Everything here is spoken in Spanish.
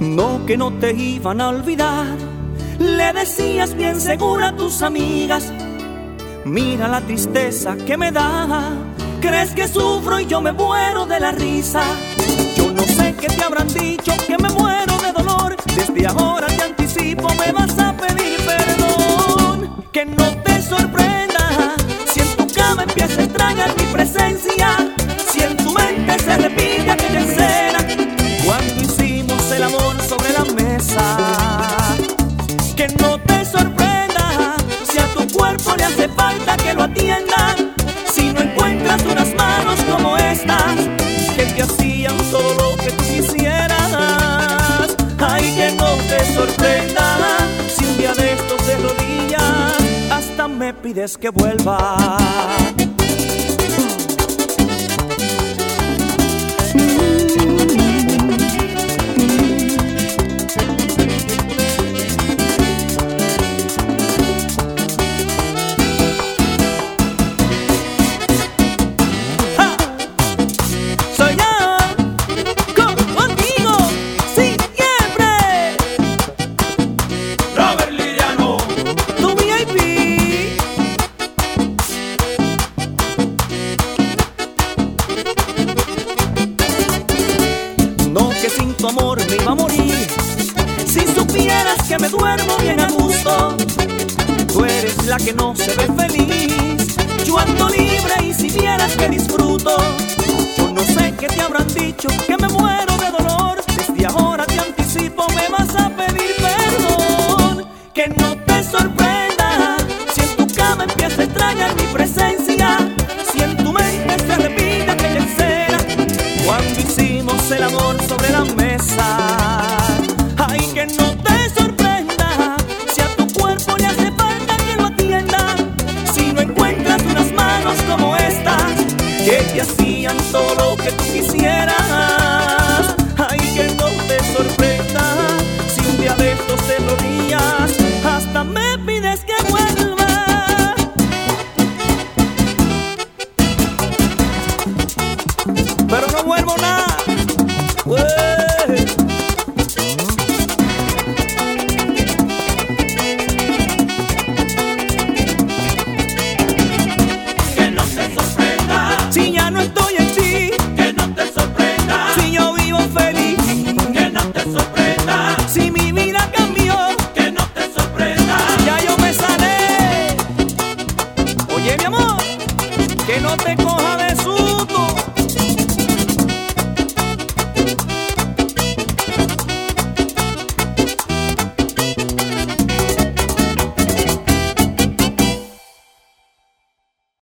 No que no te iban a olvidar, le decías bien segura a tus amigas. Mira la tristeza que me da, crees que sufro y yo me muero de la risa. Yo no sé qué te habrán dicho, que me muero de dolor. Desde ahora te anticipo, me vas a pedir perdón. Que no te sorprenda si en tu cama empieza a extrañar mi presencia. Si en tu mente se repite hace falta que lo atienda. Si no encuentras unas manos como estas que te hacían todo lo que tú quisieras. Ay, que no te sorprenda si un día de estos de rodillas hasta me pides que vuelva. Que no se ve feliz. Yo ando libre y si vieras que disfruto, que me muero de dolor. Desde ahora te anticipo, me vas a pedir perdón. Que no te sorprenda si en tu cama empieza a extrañar mi presencia. Si en tu mente se repite aquella escena cuando hicimos el amor sobre la mesa. Que te hacían todo lo que tú quisieras. Que no te sorprenda, si mi vida cambió, que no te sorprenda, ya yo me salé. Oye, mi amor, que no te conocías.